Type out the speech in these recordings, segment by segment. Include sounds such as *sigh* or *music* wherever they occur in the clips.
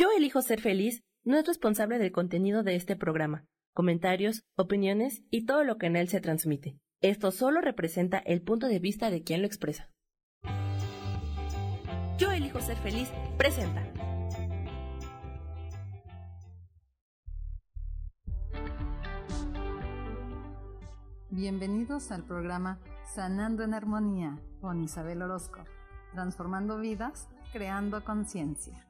Yo elijo ser feliz no es responsable del contenido de este programa, comentarios, opiniones y todo lo que en él se transmite. Esto solo representa el punto de vista de quien lo expresa. Yo elijo ser feliz presenta. Bienvenidos al programa Sanando en Armonía con Isabel Orozco, transformando vidas, creando conciencia.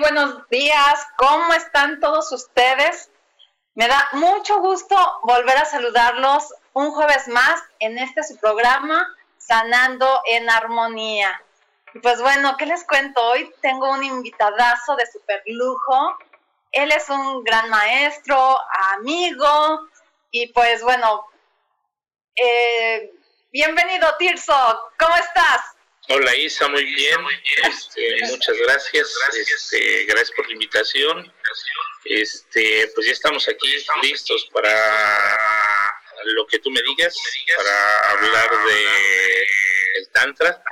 Buenos días, ¿cómo están todos ustedes? Me da mucho gusto volver a saludarlos un jueves más en este su programa, Sanando en Armonía. Y pues bueno, ¿qué les cuento? Hoy tengo un invitadazo de super lujo. Él es un gran maestro, amigo, y pues bueno, eh, bienvenido Tirso, ¿cómo estás? Hola Isa, muy bien. Este, muchas gracias. Este, gracias por la invitación. Este, pues ya estamos aquí listos para lo que tú me digas, para hablar de el tantra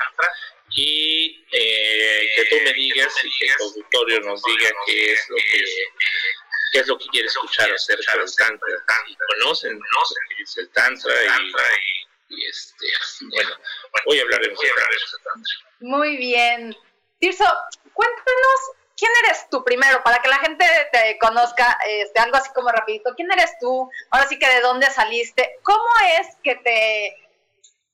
y eh, que tú me digas y que el auditorio nos diga qué es lo que qué es lo que quiere escuchar acerca del tantra. conocen, qué es el tantra y y este, *laughs* bueno, hoy hablaremos de Muy bien. Tirso, cuéntanos quién eres tú primero, para que la gente te conozca, este, algo así como rapidito. ¿Quién eres tú? Ahora sí que de dónde saliste. ¿Cómo es que te,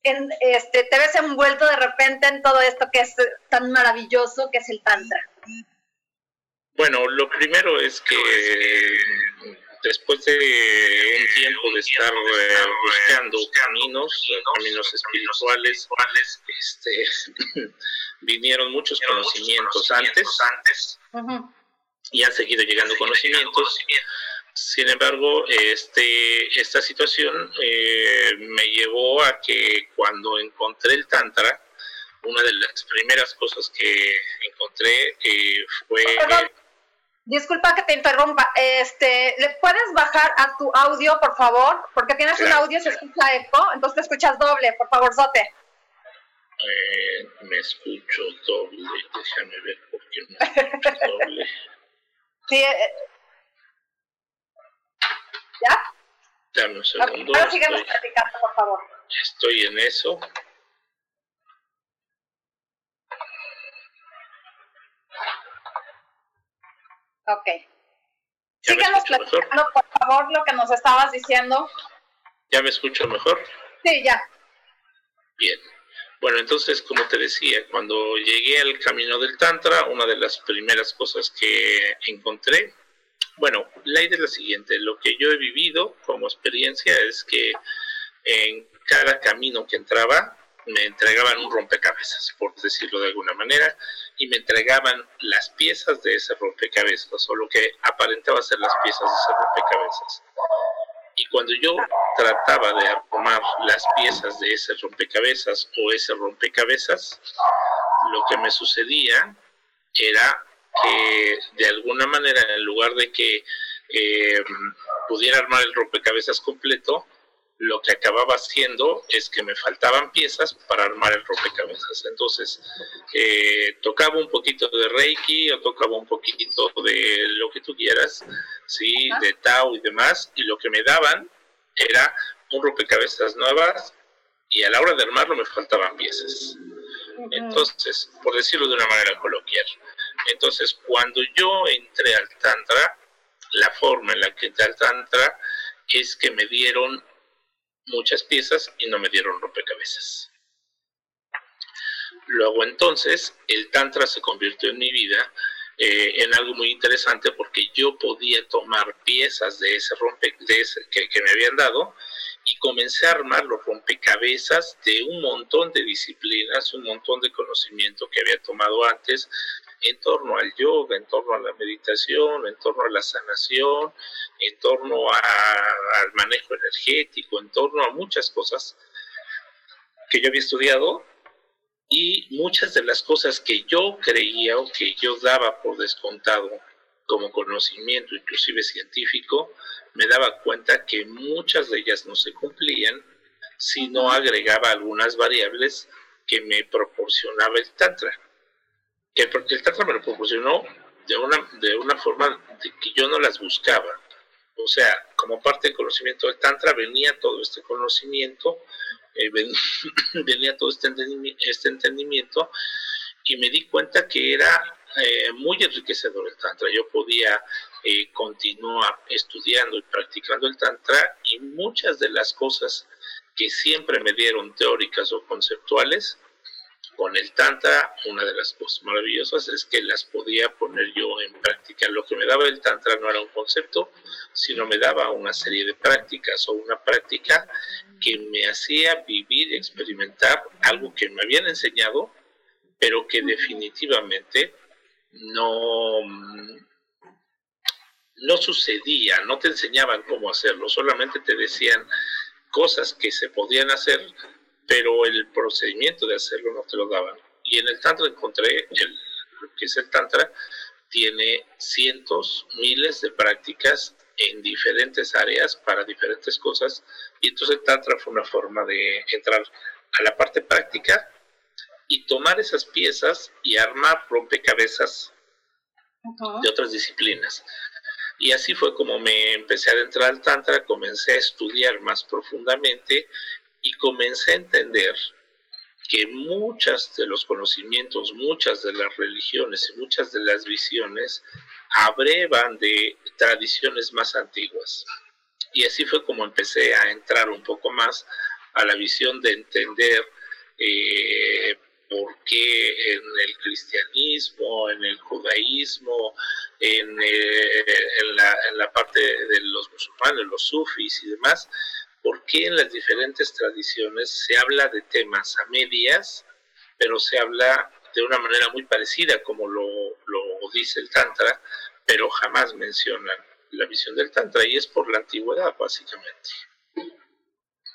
este, te ves envuelto de repente en todo esto que es tan maravilloso, que es el tantra? Bueno, lo primero es que después de un tiempo de estar eh, buscando caminos, caminos espirituales, este, *laughs* vinieron muchos conocimientos antes. Y han seguido llegando conocimientos. Sin embargo, este, esta situación eh, me llevó a que cuando encontré el Tantra, una de las primeras cosas que encontré eh, fue... Disculpa que te interrumpa. Este, ¿le puedes bajar a tu audio, por favor? Porque tienes un audio, se escucha eco, entonces te escuchas doble, por favor, Zote. Eh, me escucho doble, déjame ver por qué me escucho doble. *laughs* Sí, eh, ¿Ya? Dame un segundo. ahora sigamos platicando, por favor. Estoy en eso. Ok. Síganos platicando, por favor, lo que nos estabas diciendo. ¿Ya me escucho mejor? Sí, ya. Bien. Bueno, entonces, como te decía, cuando llegué al camino del Tantra, una de las primeras cosas que encontré, bueno, la idea es la siguiente, lo que yo he vivido como experiencia es que en cada camino que entraba me entregaban un rompecabezas, por decirlo de alguna manera, y me entregaban las piezas de ese rompecabezas, o lo que aparentaba ser las piezas de ese rompecabezas. Y cuando yo trataba de armar las piezas de ese rompecabezas o ese rompecabezas, lo que me sucedía era que de alguna manera, en lugar de que eh, pudiera armar el rompecabezas completo, lo que acababa haciendo es que me faltaban piezas para armar el rompecabezas. Entonces, eh, tocaba un poquito de Reiki o tocaba un poquito de lo que tú quieras, ¿sí? de Tao y demás, y lo que me daban era un rompecabezas nuevas y a la hora de armarlo me faltaban piezas. Entonces, por decirlo de una manera coloquial, entonces cuando yo entré al Tantra, la forma en la que entré al Tantra es que me dieron muchas piezas y no me dieron rompecabezas. Luego entonces el Tantra se convirtió en mi vida eh, en algo muy interesante porque yo podía tomar piezas de ese rompe que, que, me habían dado y comencé a armar los rompecabezas de un montón de disciplinas, un montón de conocimiento que había tomado antes en torno al yoga, en torno a la meditación, en torno a la sanación, en torno al manejo energético, en torno a muchas cosas que yo había estudiado y muchas de las cosas que yo creía o que yo daba por descontado como conocimiento, inclusive científico, me daba cuenta que muchas de ellas no se cumplían si no agregaba algunas variables que me proporcionaba el Tantra. Que porque el Tantra me lo proporcionó de una, de una forma que yo no las buscaba. O sea, como parte del conocimiento del Tantra venía todo este conocimiento, eh, *coughs* venía todo este entendimiento, este entendimiento y me di cuenta que era eh, muy enriquecedor el Tantra. Yo podía eh, continuar estudiando y practicando el Tantra y muchas de las cosas que siempre me dieron teóricas o conceptuales, con el Tantra, una de las cosas maravillosas es que las podía poner yo en práctica. Lo que me daba el Tantra no era un concepto, sino me daba una serie de prácticas o una práctica que me hacía vivir y experimentar algo que me habían enseñado, pero que definitivamente no, no sucedía, no te enseñaban cómo hacerlo, solamente te decían cosas que se podían hacer pero el procedimiento de hacerlo no te lo daban. Y en el Tantra encontré, el, lo que es el Tantra, tiene cientos, miles de prácticas en diferentes áreas para diferentes cosas. Y entonces el Tantra fue una forma de entrar a la parte práctica y tomar esas piezas y armar rompecabezas de otras disciplinas. Y así fue como me empecé a adentrar al Tantra, comencé a estudiar más profundamente y comencé a entender que muchas de los conocimientos, muchas de las religiones y muchas de las visiones abrevan de tradiciones más antiguas. Y así fue como empecé a entrar un poco más a la visión de entender eh, por qué en el cristianismo, en el judaísmo, eh, en, la, en la parte de los musulmanes, los sufis y demás, por qué en las diferentes tradiciones se habla de temas a medias, pero se habla de una manera muy parecida como lo, dice el Tantra, pero jamás mencionan la visión del Tantra y es por la antigüedad, básicamente.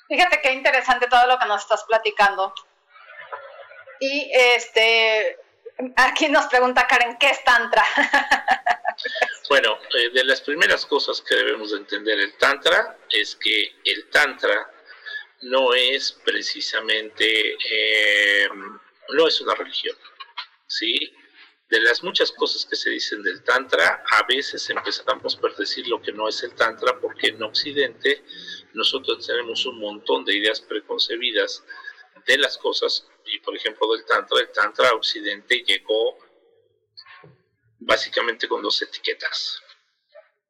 Fíjate qué interesante todo lo que nos estás platicando. Y este, aquí nos pregunta Karen, ¿qué es Tantra? *laughs* Bueno, eh, de las primeras cosas que debemos de entender el Tantra es que el Tantra no es precisamente, eh, no es una religión, ¿sí? De las muchas cosas que se dicen del Tantra, a veces empezamos por decir lo que no es el Tantra, porque en Occidente nosotros tenemos un montón de ideas preconcebidas de las cosas, y por ejemplo del Tantra, el Tantra Occidente llegó básicamente con dos etiquetas.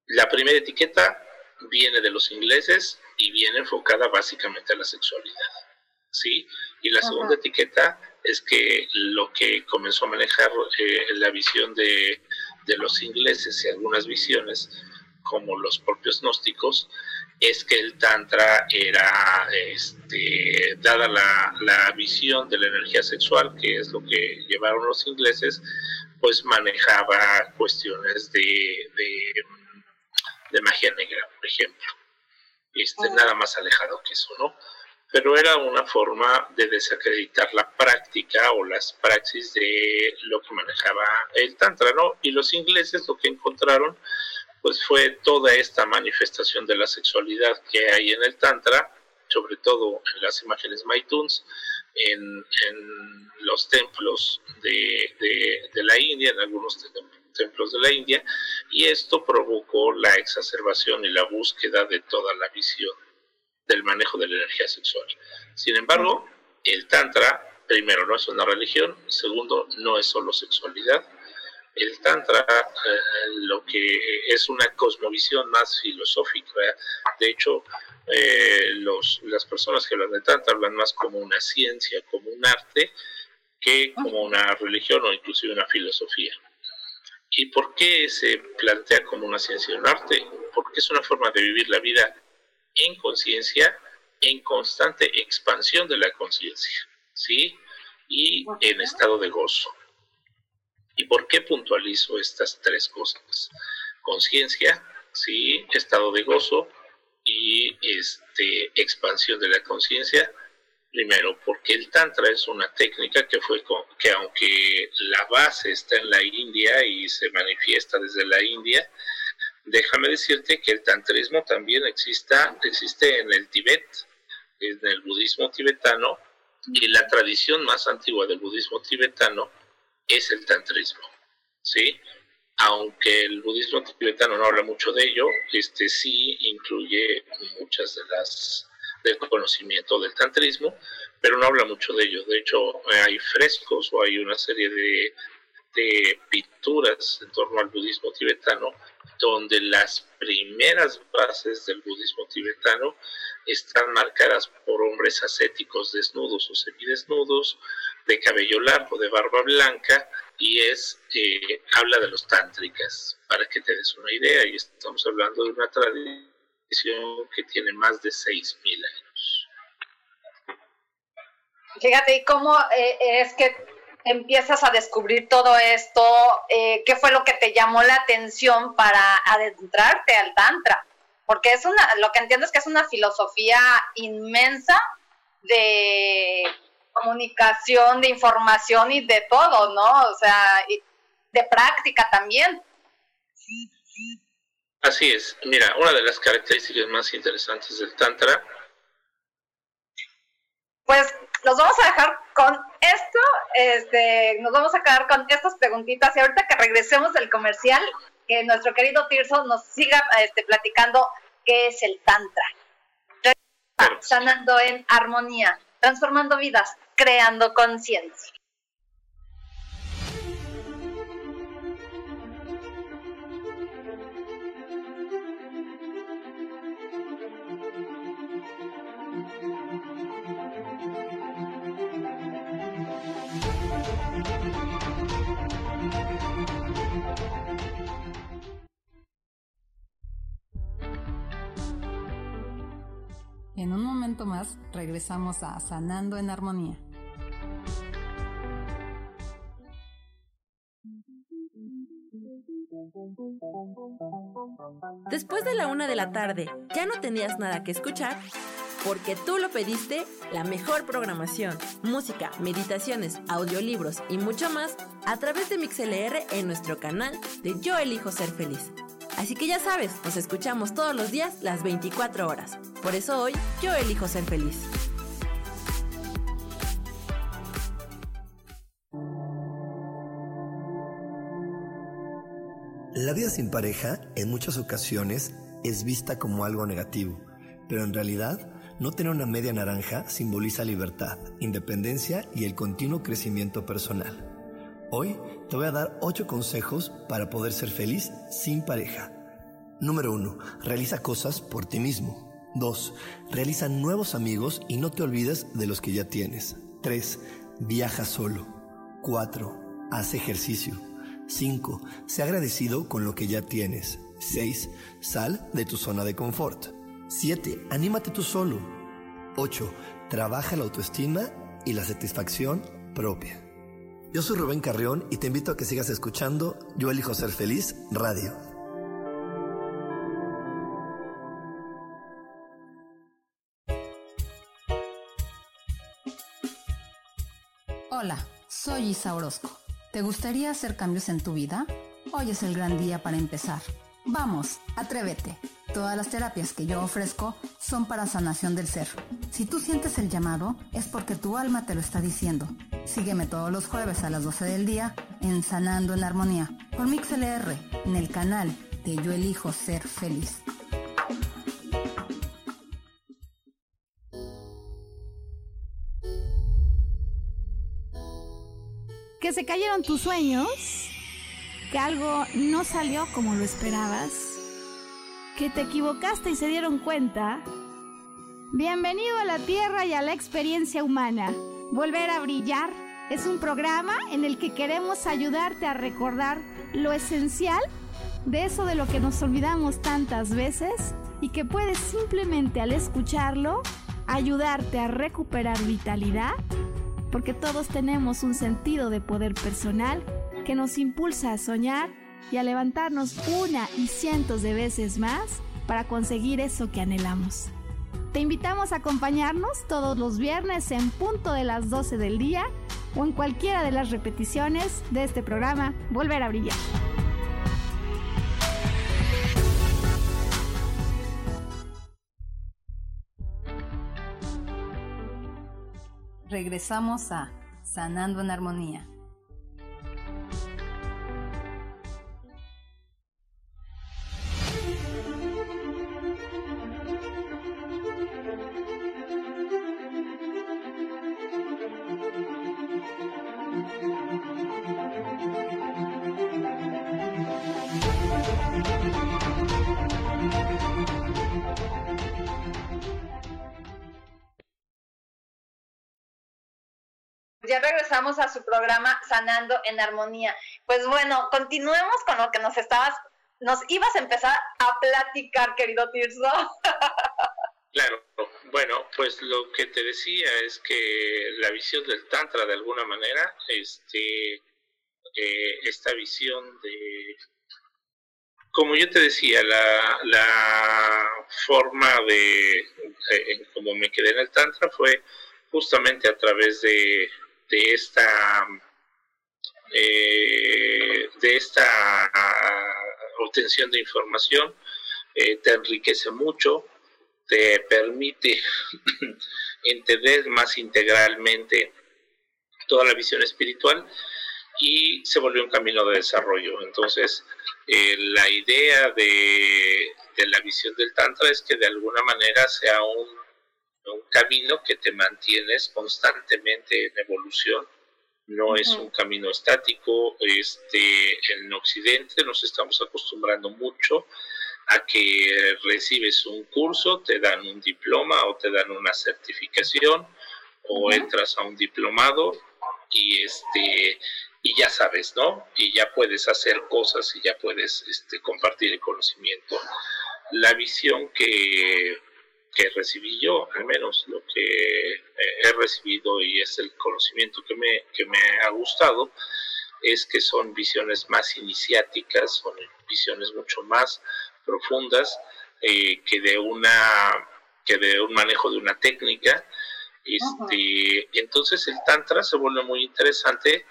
La primera etiqueta viene de los ingleses y viene enfocada básicamente a la sexualidad. ¿sí? Y la segunda etiqueta es que lo que comenzó a manejar eh, la visión de, de, los ingleses y algunas visiones como los propios gnósticos, es que el Tantra era, este, dada la, visión de la energía sexual, que es lo que llevaron los ingleses, pues manejaba cuestiones de, de, magia negra, por ejemplo. Este, Nada más alejado que eso, ¿no? Pero era una forma de desacreditar la práctica o las praxis de lo que manejaba el Tantra, ¿no? Y los ingleses lo que encontraron pues fue toda esta manifestación de la sexualidad que hay en el Tantra, sobre todo en las imágenes Maituns, en, los templos de, la India, en algunos templos de la India, y esto provocó la exacerbación y la búsqueda de toda la visión del manejo de la energía sexual. Sin embargo, el Tantra, primero, no es una religión, segundo, no es solo sexualidad, el Tantra eh, lo que es una cosmovisión más filosófica. De hecho, eh, los, las personas que hablan de Tantra hablan más como una ciencia, como un arte, que como una religión o inclusive una filosofía. ¿Y por qué se plantea como una ciencia y un arte? Porque es una forma de vivir la vida en conciencia, en constante expansión de la conciencia, ¿sí? Y en estado de gozo. ¿Y por qué puntualizo estas tres cosas? Conciencia, sí, estado de gozo y este, expansión de la conciencia. Primero, porque el Tantra es una técnica que fue que aunque la base está en la India y se manifiesta desde la India, déjame decirte que el tantrismo también exista, existe en el Tíbet, en el budismo tibetano, y la tradición más antigua del budismo tibetano es el tantrismo, ¿sí? Aunque el budismo tibetano no habla mucho de ello, este sí incluye muchas de las del conocimiento del tantrismo, pero no habla mucho de ello. De hecho, hay frescos o hay una serie de, de pinturas en torno al budismo tibetano donde las primeras bases del budismo tibetano están marcadas por hombres ascéticos desnudos o semidesnudos, de cabello largo, de barba blanca, y es, eh, habla de los tántricas, para que te des una idea, y estamos hablando de una tradición que tiene más de 6.000 años. Fíjate, ¿y cómo eh, es que empiezas a descubrir todo esto? Eh, ¿Qué fue lo que te llamó la atención para adentrarte al Tantra? Porque es una, lo que entiendo es que es una filosofía inmensa de comunicación, de información y de todo, ¿no? O sea, de práctica también. Así es. Mira, una de las características más interesantes del Tantra. Pues nos vamos a dejar con esto, este, nos vamos a quedar con estas preguntitas y ahorita que regresemos del comercial, que nuestro querido Tirso nos siga este, platicando qué es el Tantra. Sanando en armonía, transformando vidas creando conciencia. En un momento más regresamos a Sanando en Armonía. Después de la una de la tarde, ¿ya no tenías nada que escuchar? Porque tú lo pediste, la mejor programación, música, meditaciones, audiolibros y mucho más a través de MixLR en nuestro canal de Yo Elijo Ser Feliz. Así que ya sabes, nos escuchamos todos los días las 24 horas. Por eso hoy yo elijo ser feliz. La vida sin pareja en muchas ocasiones es vista como algo negativo, pero en realidad no tener una media naranja simboliza libertad, independencia y el continuo crecimiento personal. Hoy te voy a dar 8 consejos para poder ser feliz sin pareja. Número 1. Realiza cosas por ti mismo. 2. Realiza nuevos amigos y no te olvides de los que ya tienes. 3. Viaja solo. 4. Haz ejercicio. 5. Sé agradecido con lo que ya tienes. 6. Sal de tu zona de confort. 7. Anímate tú solo. 8. Trabaja la autoestima y la satisfacción propia. Yo soy Rubén Carrión y te invito a que sigas escuchando Yo elijo ser feliz radio. Hola, soy Isa Orozco. ¿Te gustaría hacer cambios en tu vida? Hoy es el gran día para empezar. Vamos, atrévete. Todas las terapias que yo ofrezco son para sanación del ser. Si tú sientes el llamado, es porque tu alma te lo está diciendo. Sígueme todos los jueves a las 12 del día en Sanando en Armonía por MixLR en el canal de Yo Elijo Ser Feliz. Que se cayeron tus sueños, que algo no salió como lo esperabas que te equivocaste y se dieron cuenta. Bienvenido a la Tierra y a la experiencia humana. Volver a brillar es un programa en el que queremos ayudarte a recordar lo esencial de eso de lo que nos olvidamos tantas veces y que puedes simplemente al escucharlo ayudarte a recuperar vitalidad, porque todos tenemos un sentido de poder personal que nos impulsa a soñar y a levantarnos una y cientos de veces más para conseguir eso que anhelamos. Te invitamos a acompañarnos todos los viernes en punto de las 12 del día o en cualquiera de las repeticiones de este programa Volver a Brillar. Regresamos a Sanando en Armonía. Programa Sanando en Armonía. Pues bueno, continuemos con lo que nos estabas, nos ibas a empezar a platicar, querido Tirso. *laughs* Claro, bueno, pues lo que te decía es que la visión del Tantra de alguna manera, este, eh, esta visión de, como yo te decía, la, la forma de, como me quedé en el Tantra fue justamente a través de, de esta, eh, de esta obtención de información, te enriquece mucho, te permite *clears throat* entender más integralmente toda la visión espiritual y se volvió un camino de desarrollo. Entonces, eh, la idea de, la visión del Tantra es que de alguna manera sea un, un camino que te mantienes constantemente en evolución. No es un camino estático. Este, en Occidente nos estamos acostumbrando mucho a que recibes un curso, te dan un diploma o te dan una certificación o entras a un diplomado y este y ya sabes, ¿no? Y ya puedes hacer cosas y ya puedes este, compartir el conocimiento. La visión que, que recibí yo, al menos lo que he recibido y es el conocimiento que me, que me ha gustado, es que son visiones más iniciáticas, son visiones mucho más profundas eh, que de una que de un manejo de una técnica. Este entonces el tantra se vuelve muy interesante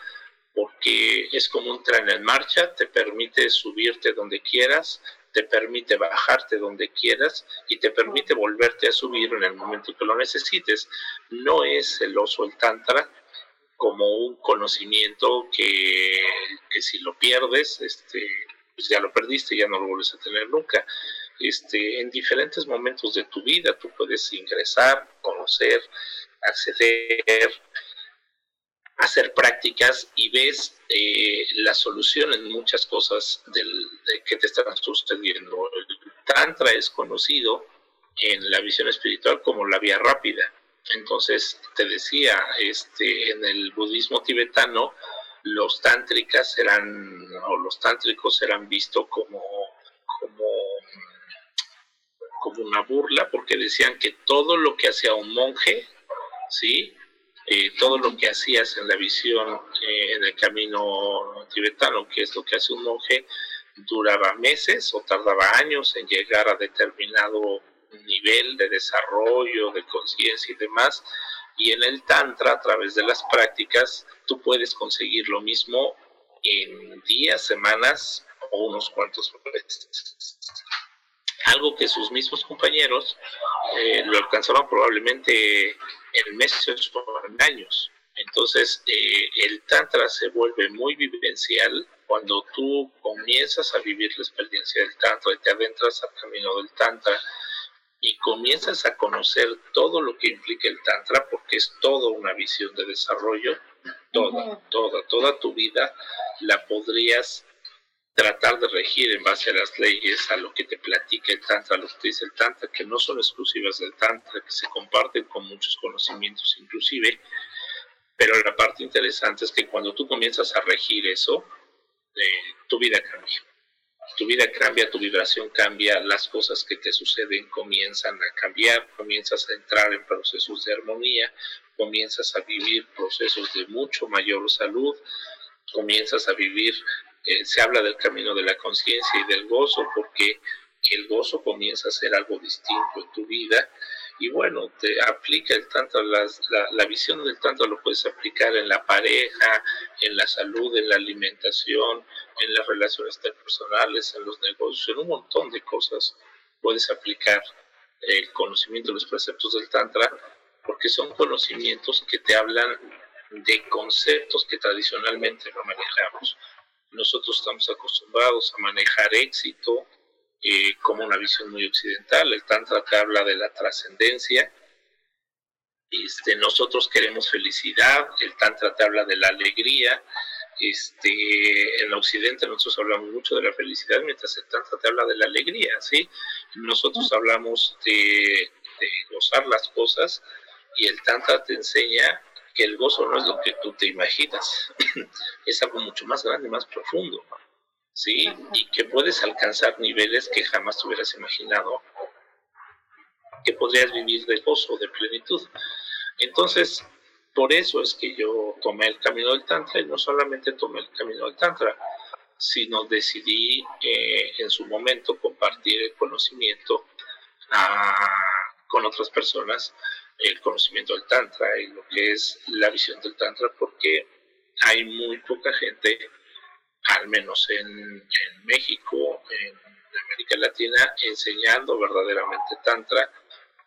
porque es como un tren en marcha te permite subirte donde quieras te permite bajarte donde quieras y te permite volverte a subir en el momento que lo necesites no es celoso el tantra como un conocimiento que, que si lo pierdes este pues ya lo perdiste, ya no lo vuelves a tener nunca. Este, en diferentes momentos de tu vida tú puedes ingresar, conocer, acceder, hacer prácticas y ves eh, la solución en muchas cosas que te están sucediendo. El Tantra es conocido en la visión espiritual como la vía rápida. Entonces, te decía, este, en el budismo tibetano, los tántricas eran, o los tántricos eran vistos como, como como una burla porque decían que todo lo que hacía un monje, ¿sí? Eh, todo lo que hacías en la visión eh, en el camino tibetano, que es lo que hace un monje, duraba meses o tardaba años en llegar a determinado nivel de desarrollo, de conciencia y demás. Y en el Tantra, a través de las prácticas, tú puedes conseguir lo mismo en días, semanas o unos cuantos meses. Algo que sus mismos compañeros eh, lo alcanzaban probablemente en meses o en años. Entonces, eh, el Tantra se vuelve muy vivencial cuando tú comienzas a vivir la experiencia del Tantra y te adentras al camino del Tantra y comienzas a conocer todo lo que implica el Tantra, porque es toda una visión de desarrollo, toda, toda, toda tu vida la podrías tratar de regir en base a las leyes, a lo que te platica el Tantra, a lo que dice el Tantra, que no son exclusivas del Tantra, que se comparten con muchos conocimientos inclusive, pero la parte interesante es que cuando tú comienzas a regir eso, eh, tu vida cambia. Tu vida cambia, tu vibración cambia, las cosas que te suceden comienzan a cambiar, comienzas a entrar en procesos de armonía, comienzas a vivir procesos de mucho mayor salud, comienzas a vivir se habla del camino de la conciencia y del gozo porque el gozo comienza a ser algo distinto en tu vida y bueno, te aplica el tanto, la, la, visión del tanto lo puedes aplicar en la pareja, en la salud, en la alimentación, en las relaciones interpersonales, en los negocios, en un montón de cosas puedes aplicar el conocimiento los preceptos del tantra porque son conocimientos que te hablan de conceptos que tradicionalmente no manejamos. Nosotros estamos acostumbrados a manejar éxito eh, como una visión muy occidental. El Tantra te habla de la trascendencia. Este, nosotros queremos felicidad. El Tantra te habla de la alegría. Este, en Occidente nosotros hablamos mucho de la felicidad, mientras el Tantra te habla de la alegría, ¿sí? Nosotros hablamos de, de gozar las cosas y el Tantra te enseña que el gozo no es lo que tú te imaginas, *clears throat* es algo mucho más grande, más profundo, ¿sí? Y que puedes alcanzar niveles que jamás te hubieras imaginado, que podrías vivir de gozo, de plenitud. Entonces, por eso es que yo tomé el camino del Tantra y no solamente tomé el camino del Tantra, sino decidí eh, en su momento compartir el conocimiento ah, con otras personas el conocimiento del Tantra y lo que es la visión del Tantra, porque hay muy poca gente, al menos en, México, en América Latina, enseñando verdaderamente Tantra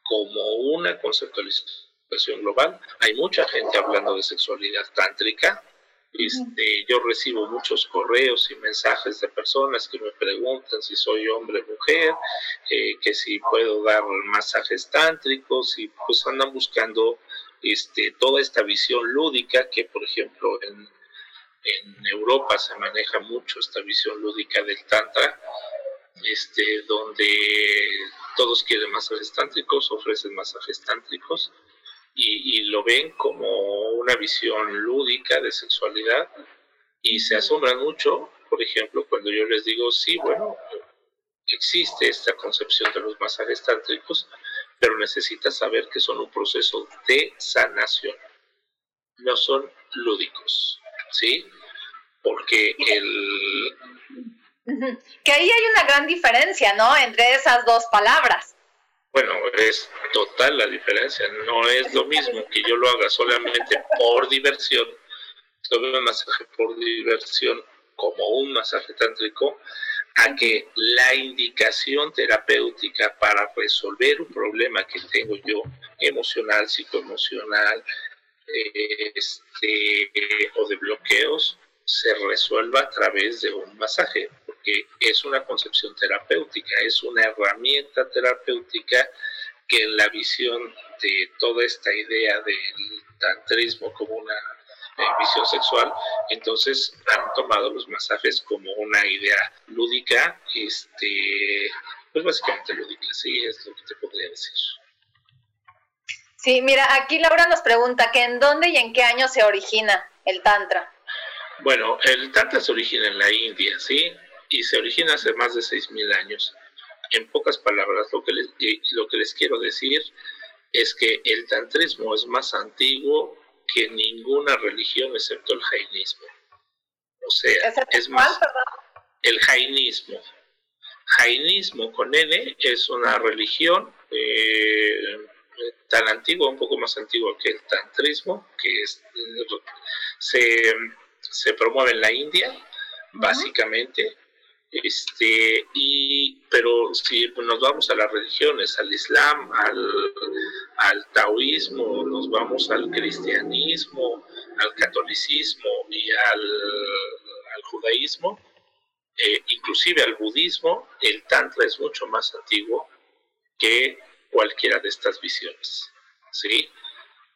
como una conceptualización global. Hay mucha gente hablando de sexualidad tántrica, este, yo recibo muchos correos y mensajes de personas que me preguntan si soy hombre o mujer, eh, que si puedo dar masajes tántricos y pues andan buscando este, toda esta visión lúdica que por ejemplo en, en Europa se maneja mucho esta visión lúdica del tantra, este, donde todos quieren masajes tántricos, ofrecen masajes tántricos y, lo ven como una visión lúdica de sexualidad y se asombran mucho, por ejemplo, cuando yo les digo, sí, bueno, existe esta concepción de los masajes tántricos, pero necesitas saber que son un proceso de sanación, no son lúdicos, ¿sí? Porque el... Que ahí hay una gran diferencia, ¿no? Entre esas dos palabras. Bueno, es total la diferencia. No es lo mismo que yo lo haga solamente por diversión, tome un masaje por diversión como un masaje tántrico, a que la indicación terapéutica para resolver un problema que tengo yo, emocional, psicoemocional, este, o de bloqueos, se resuelva a través de un masaje es una concepción terapéutica, es una herramienta terapéutica que en la visión de toda esta idea del tantrismo como una eh, visión sexual, entonces han tomado los masajes como una idea lúdica, este, pues básicamente lúdica, sí, es lo que te podría decir. Sí, mira, aquí Laura nos pregunta que en dónde y en qué año se origina el Tantra. Bueno, el Tantra se origina en la India, ¿sí? y se origina hace más de 6.000 años. En pocas palabras, lo que les, lo que les quiero decir es que el tantrismo es más antiguo que ninguna religión excepto el jainismo. O sea, es más el jainismo. Jainismo con N es una religión eh, tan antigua, un poco más antigua que el tantrismo, que se, se promueve en la India, básicamente este, y, pero si nos vamos a las religiones, al Islam, al, al taoísmo, nos vamos al cristianismo, al catolicismo y al, al judaísmo, eh, inclusive al budismo, el tantra es mucho más antiguo que cualquiera de estas visiones. ¿sí?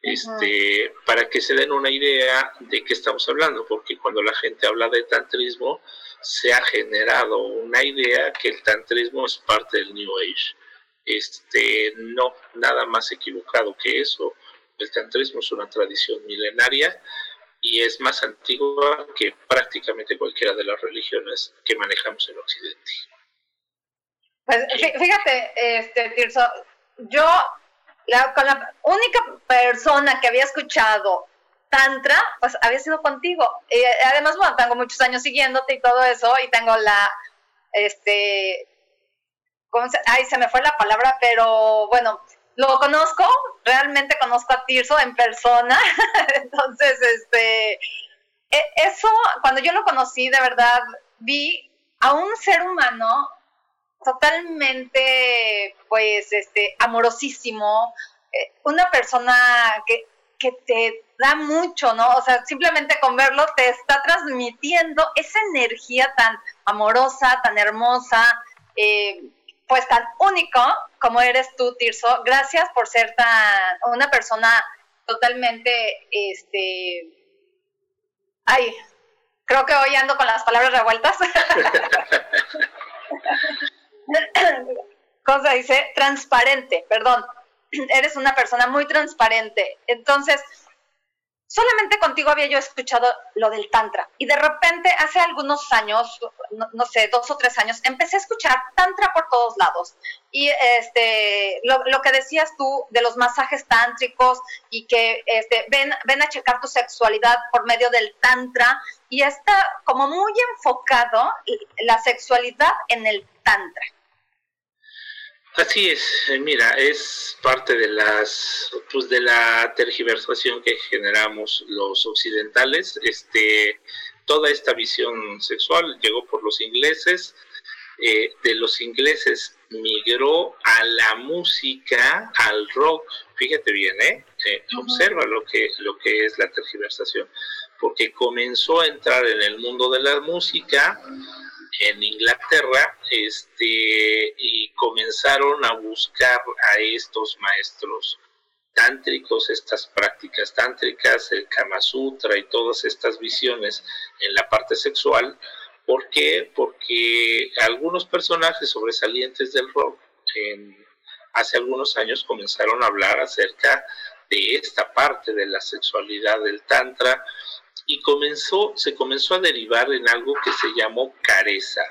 Este, para que se den una idea de qué estamos hablando, porque cuando la gente habla de tantrismo, se ha generado una idea que el tantrismo es parte del New Age. Este, no, nada más equivocado que eso. El tantrismo es una tradición milenaria y es más antigua que prácticamente cualquiera de las religiones que manejamos en Occidente. Pues fíjate, este, Tirso, yo la, con la única persona que había escuchado Tantra, pues había sido contigo. Y además, bueno, tengo muchos años siguiéndote y todo eso, y tengo la, este, ¿cómo se, ay, se me fue la palabra, pero bueno, lo conozco, realmente conozco a Tirso en persona, *laughs* entonces, este, e, eso, cuando yo lo conocí, de verdad, vi a un ser humano totalmente, pues, este, amorosísimo, eh, una persona que, que te da mucho, ¿no? O sea, simplemente con verlo te está transmitiendo esa energía tan amorosa, tan hermosa, eh, pues tan único como eres tú, Tirso. Gracias por ser tan una persona totalmente, este, ay, creo que hoy ando con las palabras revueltas. *laughs* *coughs* Cosa dice transparente, perdón. *clears throat* Eres una persona muy transparente. Entonces, solamente contigo había yo escuchado lo del tantra y de repente hace algunos años, no, sé, dos o tres años, empecé a escuchar tantra por todos lados y este, lo, que decías tú de los masajes tántricos y que este, ven, ven a checar tu sexualidad por medio del tantra y está como muy enfocado la sexualidad en el tantra. Así es, eh, mira, es parte de las pues de la tergiversación que generamos los occidentales. Este, toda esta visión sexual llegó por los ingleses. Eh, de los ingleses migró a la música, al rock. Fíjate bien, ¿eh? eh observa lo que lo que es la tergiversación, porque comenzó a entrar en el mundo de la música en Inglaterra este, y comenzaron a buscar a estos maestros tántricos, estas prácticas tántricas, el Kama Sutra y todas estas visiones en la parte sexual. ¿Por qué? Porque algunos personajes sobresalientes del rock hace algunos años comenzaron a hablar acerca de esta parte de la sexualidad del tantra y comenzó, se comenzó a derivar en algo que se llamó careza.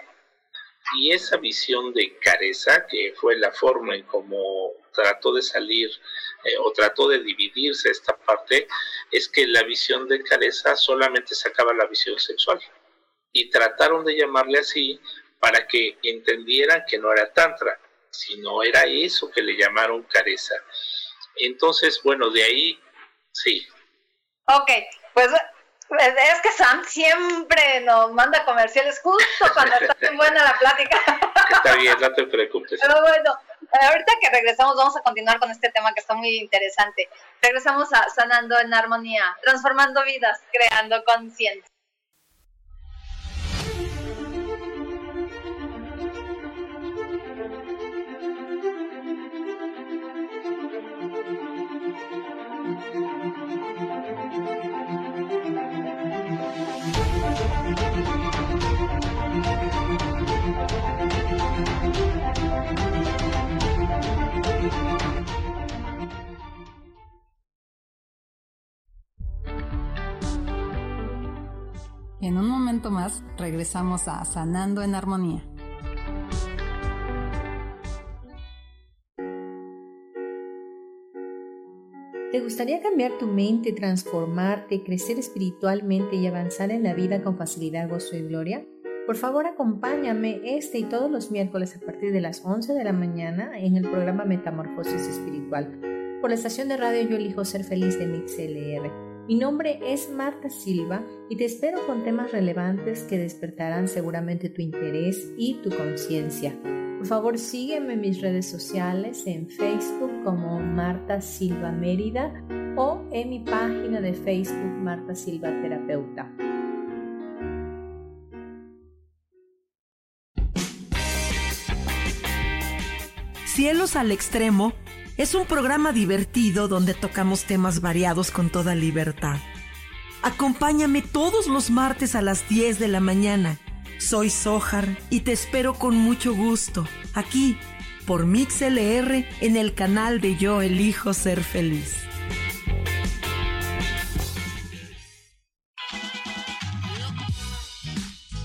Y esa visión de careza, que fue la forma en cómo trató de salir eh, o trató de dividirse esta parte, es que la visión de careza solamente sacaba la visión sexual. Y trataron de llamarle así para que entendieran que no era tantra, sino era eso que le llamaron careza. Entonces, bueno, de ahí, sí. Ok, pues es que Sam siempre nos manda comerciales justo cuando está bien buena la plática. Está bien, no te preocupes. Pero bueno, ahorita que regresamos vamos a continuar con este tema que está muy interesante. Regresamos a Sanando en Armonía, transformando vidas, creando conciencia. En un momento más regresamos a Sanando en Armonía. ¿Te gustaría cambiar tu mente, transformarte, crecer espiritualmente y avanzar en la vida con facilidad, gozo y gloria? Por favor, acompáñame este y todos los miércoles a partir de las 11 de la mañana en el programa Metamorfosis Espiritual por la estación de radio Yo elijo ser feliz de MixLR mi nombre es Marta Silva y te espero con temas relevantes que despertarán seguramente tu interés y tu conciencia. Por favor, sígueme en mis redes sociales en Facebook como Marta Silva Mérida o en mi página de Facebook Marta Silva Terapeuta. Cielos al Extremo es un programa divertido donde tocamos temas variados con toda libertad. Acompáñame todos los martes a las 10 de la mañana soy Sohar y te espero con mucho gusto aquí por MixLR en el canal de Yo Elijo Ser Feliz.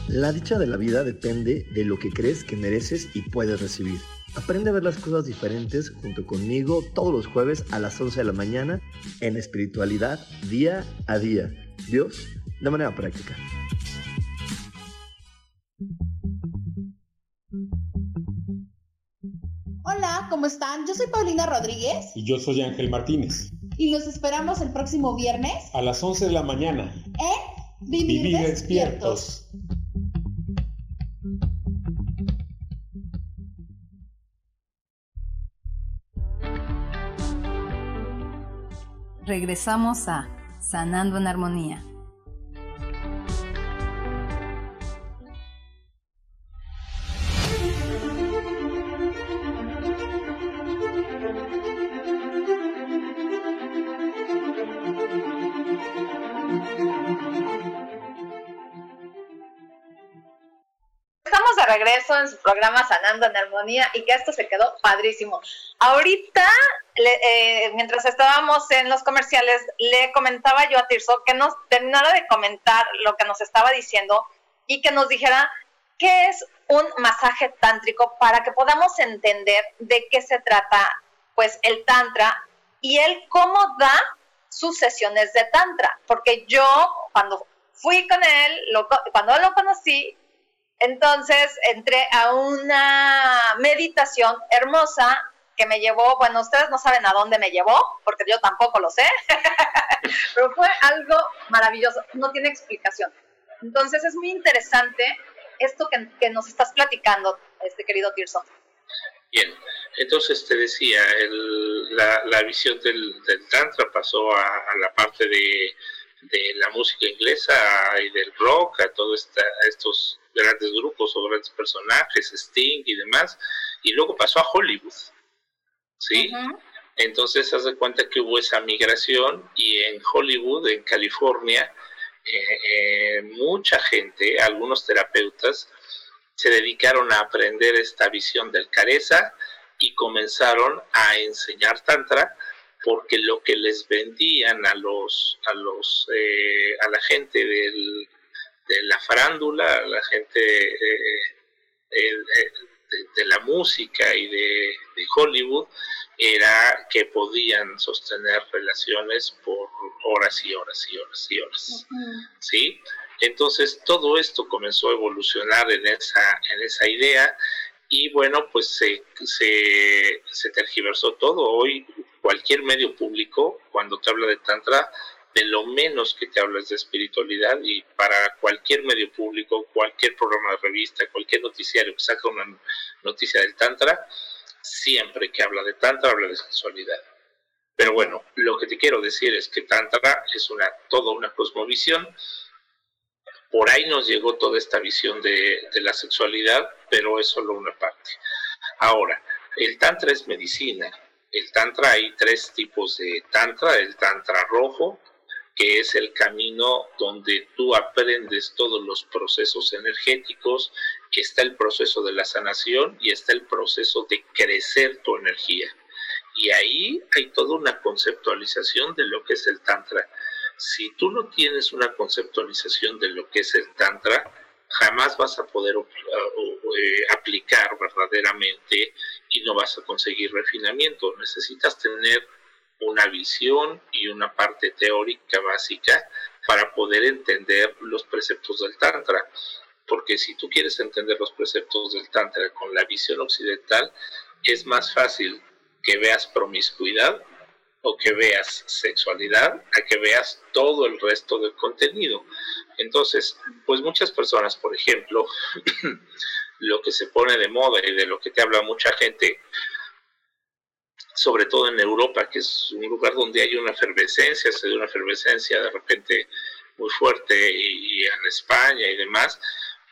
La dicha de la vida depende de lo que crees que mereces y puedes recibir. Aprende a ver las cosas diferentes junto conmigo todos los jueves a las 11 de la mañana en espiritualidad día a día. Dios de manera práctica. Hola, ¿cómo están? Yo soy Paulina Rodríguez. Y yo soy Ángel Martínez. Y los esperamos el próximo viernes. A las 11 de la mañana. En Vivir, despiertos. Regresamos a Sanando en Armonía. En su programa Sanando en Armonía y que esto se quedó padrísimo. Ahorita, eh, mientras estábamos en los comerciales, le comentaba yo a Tirso que nos terminara de comentar lo que nos estaba diciendo y que nos dijera qué es un masaje tántrico para que podamos entender de qué se trata pues el tantra y él cómo da sus sesiones de tantra, porque yo cuando fui con él, lo, cuando lo conocí, entonces entré a una meditación hermosa que me llevó, bueno, ustedes no saben a dónde me llevó, porque yo tampoco lo sé, *laughs* pero fue algo maravilloso, no tiene explicación. Entonces es muy interesante esto que, nos estás platicando, este querido Tirso. Bien, entonces te decía, la, visión del, Tantra pasó a, la parte de, la música inglesa y del rock, a todos estos grandes grupos o grandes personajes, Sting y demás, y luego pasó a Hollywood, ¿sí? Entonces, haz de cuenta que hubo esa migración y en Hollywood, en California, eh, eh, mucha gente, algunos terapeutas, se dedicaron a aprender esta visión del careza y comenzaron a enseñar tantra porque lo que les vendían a los a los eh, a la gente del de la farándula, la gente eh, eh, de, la música y de, Hollywood, era que podían sostener relaciones por horas y horas y horas y horas. ¿Sí? Entonces todo esto comenzó a evolucionar en esa, en esa idea y bueno, pues se, se, se tergiversó todo. Hoy cualquier medio público, cuando te habla de Tantra, de lo menos que te hablas de espiritualidad y para cualquier medio público, cualquier programa de revista, cualquier noticiario que saca una noticia del Tantra, siempre que habla de Tantra habla de sexualidad. Pero bueno, lo que te quiero decir es que Tantra es una, toda una cosmovisión. Por ahí nos llegó toda esta visión de, de la sexualidad, pero es solo una parte. Ahora, el Tantra es medicina, el tantra hay tres tipos de tantra, el tantra rojo, que es el camino donde tú aprendes todos los procesos energéticos, que está el proceso de la sanación y está el proceso de crecer tu energía. Y ahí hay toda una conceptualización de lo que es el Tantra. Si tú no tienes una conceptualización de lo que es el Tantra, jamás vas a poder eh, aplicar verdaderamente y no vas a conseguir refinamiento. Necesitas tener una visión y una parte teórica básica para poder entender los preceptos del Tantra. Porque si tú quieres entender los preceptos del Tantra con la visión occidental, es más fácil que veas promiscuidad o que veas sexualidad a que veas todo el resto del contenido. Entonces, pues muchas personas, por ejemplo, *clears throat* lo que se pone de moda y de lo que te habla mucha gente, sobre todo en Europa, que es un lugar donde hay una efervescencia, se da una efervescencia de repente muy fuerte, y, en España y demás,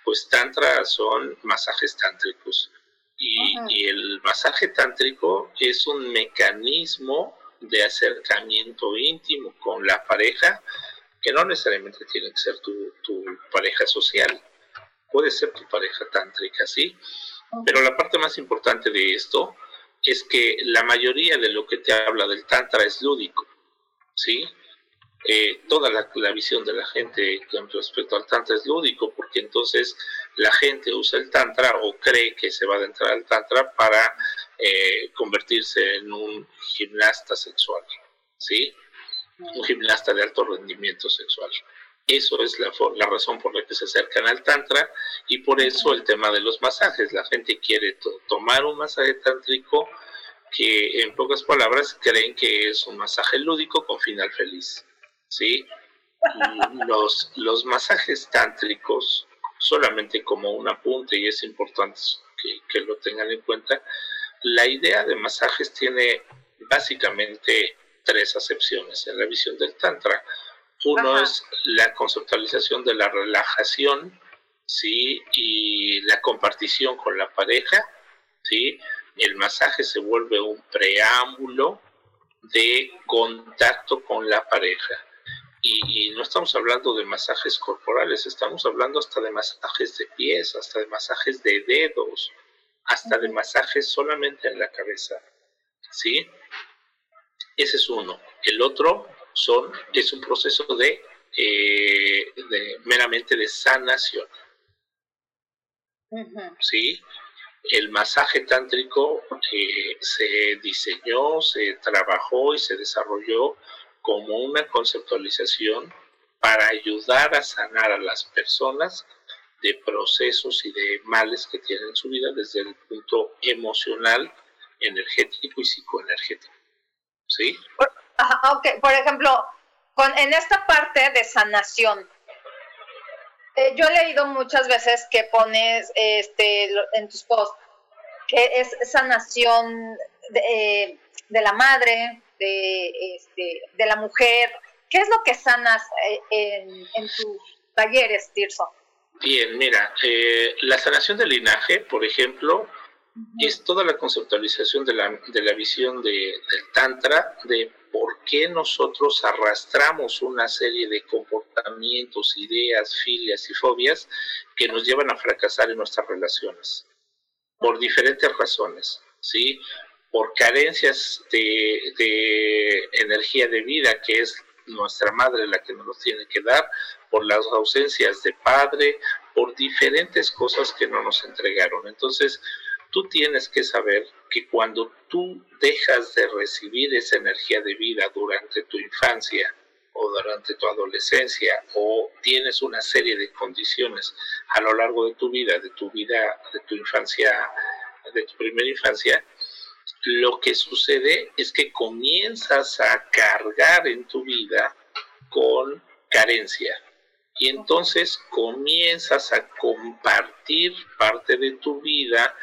pues tantra son masajes tántricos. Y, y, el masaje tántrico es un mecanismo de acercamiento íntimo con la pareja, que no necesariamente tiene que ser tu, tu pareja social, puede ser tu pareja tántrica, ¿sí? Pero la parte más importante de esto es que la mayoría de lo que te habla del tantra es lúdico, ¿sí? Eh, toda la, la, visión de la gente con respecto al tantra es lúdico, porque entonces la gente usa el tantra o cree que se va a adentrar al tantra para eh, convertirse en un gimnasta sexual, ¿sí? Un gimnasta de alto rendimiento sexual. Eso es la, la, razón por la que se acercan al tantra y por eso el tema de los masajes. La gente quiere tomar un masaje tántrico que en pocas palabras creen que es un masaje lúdico con final feliz. ¿sí? Los, los masajes tántricos, solamente como un apunte y es importante que, que lo tengan en cuenta, la idea de masajes tiene básicamente tres acepciones en la visión del Tantra. Uno es la conceptualización de la relajación, ¿sí? Y la compartición con la pareja, ¿sí? El masaje se vuelve un preámbulo de contacto con la pareja. Y, y, no estamos hablando de masajes corporales, estamos hablando hasta de masajes de pies, hasta de masajes de dedos, hasta de masajes solamente en la cabeza. ¿Sí? Ese es uno. El otro son, es un proceso de, eh, meramente de sanación. ¿Sí? El masaje tántrico eh, se diseñó, se trabajó y se desarrolló como una conceptualización para ayudar a sanar a las personas de procesos y de males que tienen en su vida desde el punto emocional, energético y psicoenergético. ¿Sí? Por, por ejemplo, con, en esta parte de sanación, eh, yo he leído muchas veces que pones este, en tus posts que es sanación de, eh, de la madre, de, este, de la mujer. ¿Qué es lo que sanas eh, en, en tus talleres, Tirso? Bien, mira, eh, la sanación del linaje, por ejemplo, es toda la conceptualización de la, de la visión de, del Tantra, de por qué nosotros arrastramos una serie de comportamientos, ideas, filias y fobias que nos llevan a fracasar en nuestras relaciones, por diferentes razones, ¿sí? Por carencias de, de energía de vida, que es nuestra madre la que nos los tiene que dar, por las ausencias de padre, por diferentes cosas que no nos entregaron. Entonces, tú tienes que saber que cuando tú dejas de recibir esa energía de vida durante tu infancia o durante tu adolescencia o tienes una serie de condiciones a lo largo de tu vida, de tu vida, de tu infancia, de tu primera infancia, lo que sucede es que comienzas a cargar en tu vida con carencia. Y entonces comienzas a compartir parte de tu vida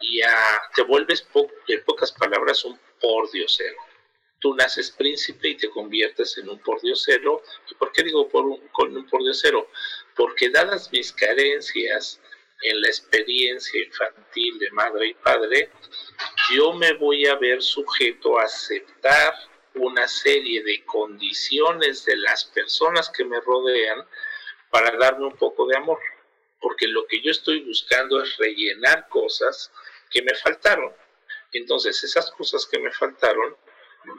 y a, te vuelves, en pocas palabras, un pordiosero. Tú naces príncipe y te conviertes en un pordiosero. ¿Y por qué digo por un, con un pordiosero? Porque dadas mis carencias, en la experiencia infantil de madre y padre, yo me voy a ver sujeto a aceptar una serie de condiciones de las personas que me rodean para darme un poco de amor, porque lo que yo estoy buscando es rellenar cosas que me faltaron. Entonces, esas cosas que me faltaron,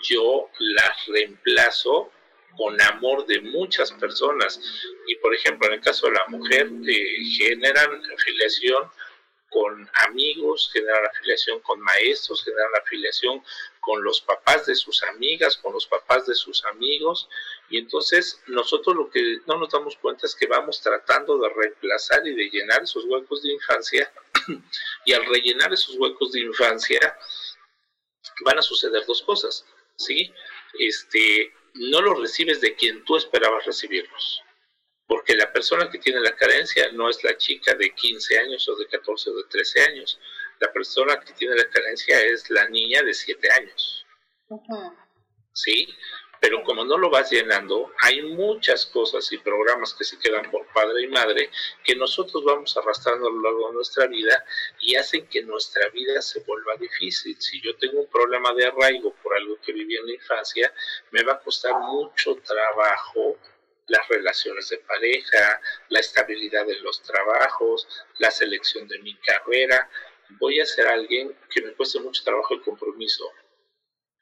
yo las reemplazo con amor de muchas personas. Y por ejemplo, en el caso de la mujer, eh, generan filiación con amigos, generan afiliación con maestros, generan afiliación con los papás de sus amigas, con los papás de sus amigos. Y entonces nosotros lo que no nos damos cuenta es que vamos tratando de reemplazar y de llenar esos huecos de infancia. *clears throat* y al rellenar esos huecos de infancia van a suceder dos cosas. ¿sí? Este, no los recibes de quien tú esperabas recibirlos porque la persona que tiene la carencia no es la chica de 15 años o de 14 o de 13 años. La persona que tiene la carencia es la niña de 7 años. ¿Sí? Pero como no lo vas llenando, hay muchas cosas y programas que se quedan por padre y madre que nosotros vamos arrastrando a lo largo de nuestra vida y hacen que nuestra vida se vuelva difícil. Si yo tengo un problema de arraigo por algo que viví en la infancia, me va a costar mucho trabajo las relaciones de pareja, la estabilidad de los trabajos, la selección de mi carrera. Voy a ser alguien que me cueste mucho trabajo y compromiso.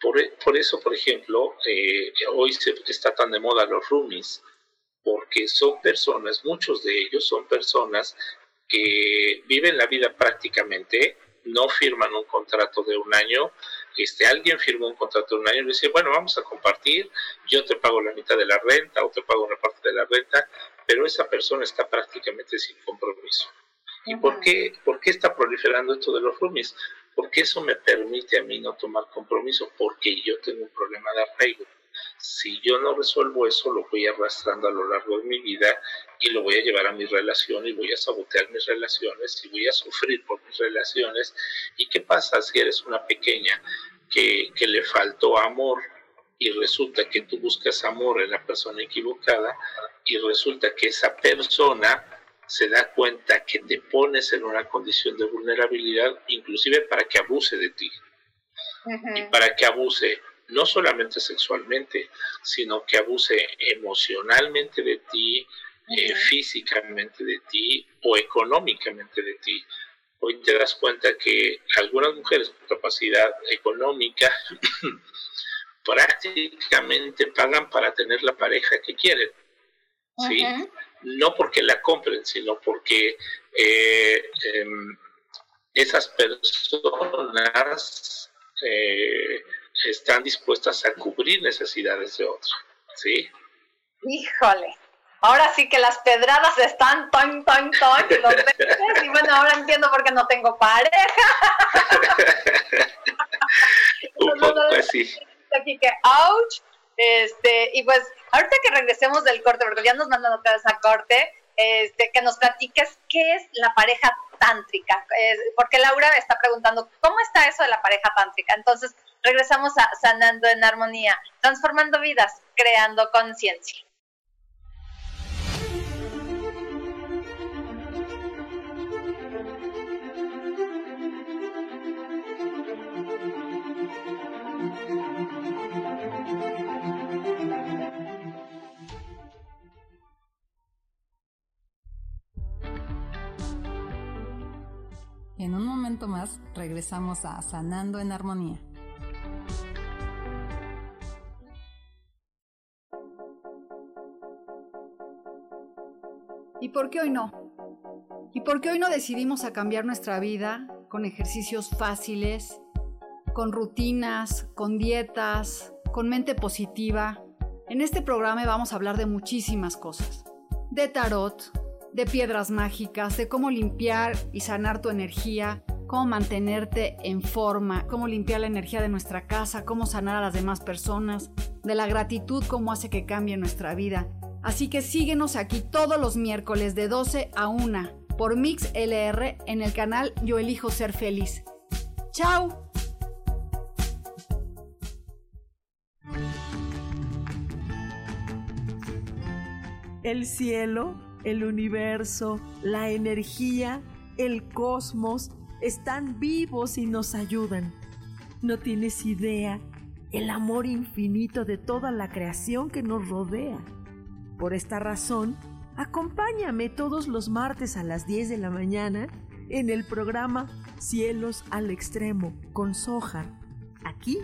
Por, por eso, por ejemplo, eh, hoy se, está tan de moda los roomies, porque son personas, muchos de ellos son personas que viven la vida prácticamente, no firman un contrato de un año, este, alguien firmó un contrato de un año y le dice, bueno, vamos a compartir, yo te pago la mitad de la renta o te pago una parte de la renta, pero esa persona está prácticamente sin compromiso. ¿Y por qué, por qué está proliferando esto de los roomies? Porque eso me permite a mí no tomar compromiso, porque yo tengo un problema de arraigo. Si yo no resuelvo eso, lo voy arrastrando a lo largo de mi vida y lo voy a llevar a mi relación y voy a sabotear mis relaciones y voy a sufrir por mis relaciones. ¿Y qué pasa si eres una pequeña que, que le faltó amor y resulta que tú buscas amor en la persona equivocada y resulta que esa persona se da cuenta que te pones en una condición de vulnerabilidad, inclusive para que abuse de ti. Y para que abuse no solamente sexualmente, sino que abuse emocionalmente de ti, eh, físicamente de ti o económicamente de ti. Hoy te das cuenta que algunas mujeres con capacidad económica *clears throat* prácticamente pagan para tener la pareja que quieren. ¿sí? No porque la compren, sino porque eh, em, esas personas eh, están dispuestas a cubrir necesidades de otro, ¿sí? Híjole, ahora sí que las pedradas están ton, ton, ton, y bueno, ahora entiendo por qué no tengo pareja. *laughs* Un poco así. Aquí que, ouch, este, y pues, ahorita que regresemos del corte, porque ya nos mandan otra vez a corte, este, que nos platiques qué es la pareja tántrica, porque Laura está preguntando, ¿cómo está eso de la pareja tántrica? Entonces, regresamos a Sanando en Armonía, transformando vidas, creando conciencia. En un momento más regresamos a Sanando en Armonía. ¿Y por qué hoy no? ¿Y por qué hoy no decidimos cambiar nuestra vida con ejercicios fáciles, con rutinas, con dietas, con mente positiva? En este programa vamos a hablar de muchísimas cosas. De tarot, de piedras mágicas, de cómo limpiar y sanar tu energía, cómo mantenerte en forma, cómo limpiar la energía de nuestra casa, cómo sanar a las demás personas, de la gratitud, cómo hace que cambie nuestra vida Así que síguenos aquí todos los miércoles de 12 a 1 por Mix LR en el canal Yo Elijo Ser Feliz. ¡Chao! El cielo, el universo, la energía, el cosmos están vivos y nos ayudan. No tienes idea el amor infinito de toda la creación que nos rodea. Por esta razón, acompáñame todos los martes a las 10 de la mañana en el programa Cielos al Extremo con Soja, aquí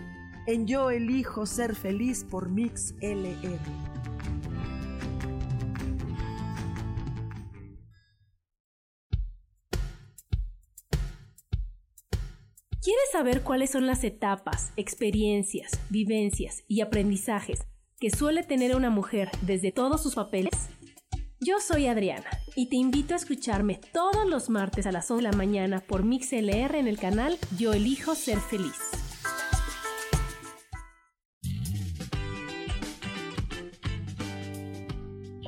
en Yo Elijo Ser Feliz por Mix LR. ¿Quieres saber cuáles son las etapas, experiencias, vivencias y aprendizajes que suele tener una mujer desde todos sus papeles? Yo soy Adriana y te invito a escucharme todos los martes a las 11 de la mañana por MixLR en el canal Yo elijo ser feliz.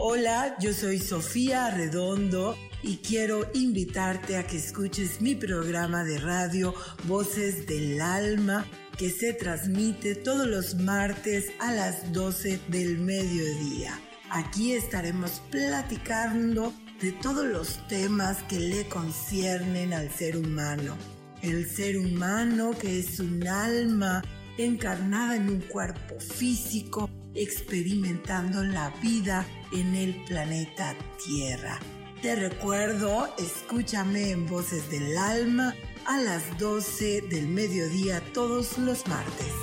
Hola, yo soy Sofía Redondo y quiero invitarte a que escuches mi programa de radio Voces del Alma que se transmite todos los martes a las 12 del mediodía. Aquí estaremos platicando de todos los temas que le conciernen al ser humano. El ser humano que es un alma encarnada en un cuerpo físico experimentando la vida en el planeta Tierra. Te recuerdo, escúchame en Voces del Alma a las 12 del mediodía todos los martes.